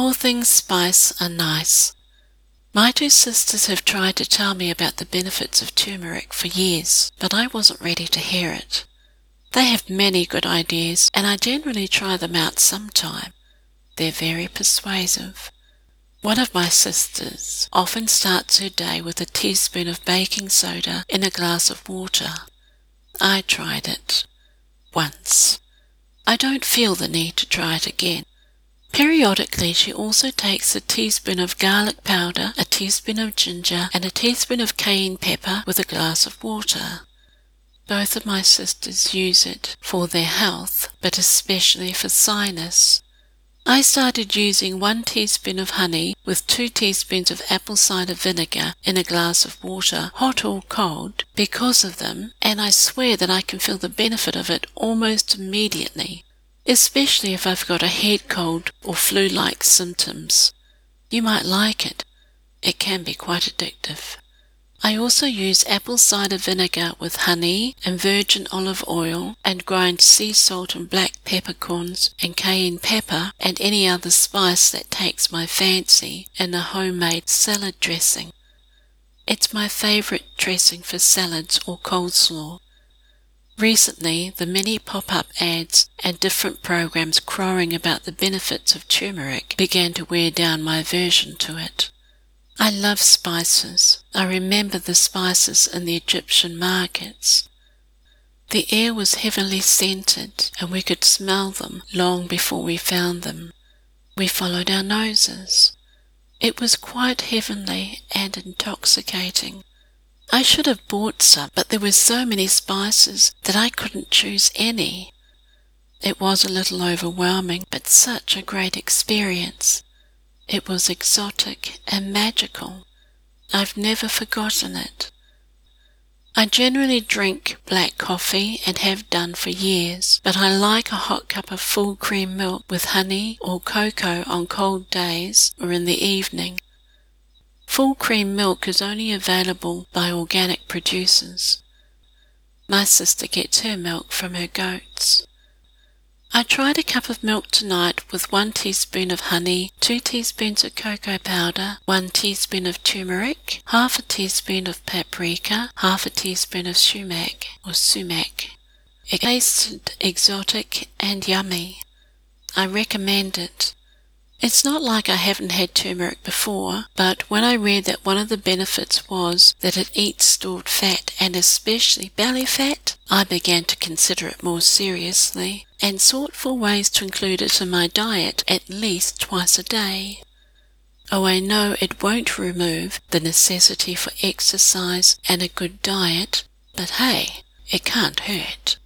All things spice are nice. My two sisters have tried to tell me about the benefits of turmeric for years, but I wasn't ready to hear it. They have many good ideas, and I generally try them out sometime. They're very persuasive. One of my sisters often starts her day with a teaspoon of baking soda in a glass of water. I tried it once. I don't feel the need to try it again. Periodically, she also takes a teaspoon of garlic powder, a teaspoon of ginger, and a teaspoon of cayenne pepper with a glass of water. Both of my sisters use it for their health, but especially for sinus. I started using one teaspoon of honey with two teaspoons of apple cider vinegar in a glass of water, hot or cold, because of them, and I swear that I can feel the benefit of it almost immediately especially if I've got a head cold or flu like symptoms. You might like it. It can be quite addictive. I also use apple cider vinegar with honey and virgin olive oil and grind sea salt and black peppercorns and cayenne pepper and any other spice that takes my fancy in a homemade salad dressing. It's my favorite dressing for salads or coleslaw. Recently, the many pop up ads and different programs crowing about the benefits of turmeric began to wear down my aversion to it. I love spices. I remember the spices in the Egyptian markets. The air was heavily scented, and we could smell them long before we found them. We followed our noses. It was quite heavenly and intoxicating. I should have bought some, but there were so many spices that I couldn't choose any. It was a little overwhelming, but such a great experience. It was exotic and magical. I've never forgotten it. I generally drink black coffee and have done for years, but I like a hot cup of full cream milk with honey or cocoa on cold days or in the evening. Full cream milk is only available by organic producers. My sister gets her milk from her goats. I tried a cup of milk tonight with one teaspoon of honey, two teaspoons of cocoa powder, one teaspoon of turmeric, half a teaspoon of paprika, half a teaspoon of sumac or sumac. It tasted exotic and yummy. I recommend it. It's not like I haven't had turmeric before, but when I read that one of the benefits was that it eats stored fat and especially belly fat, I began to consider it more seriously and sought for ways to include it in my diet at least twice a day. Oh, I know it won't remove the necessity for exercise and a good diet, but hey, it can't hurt.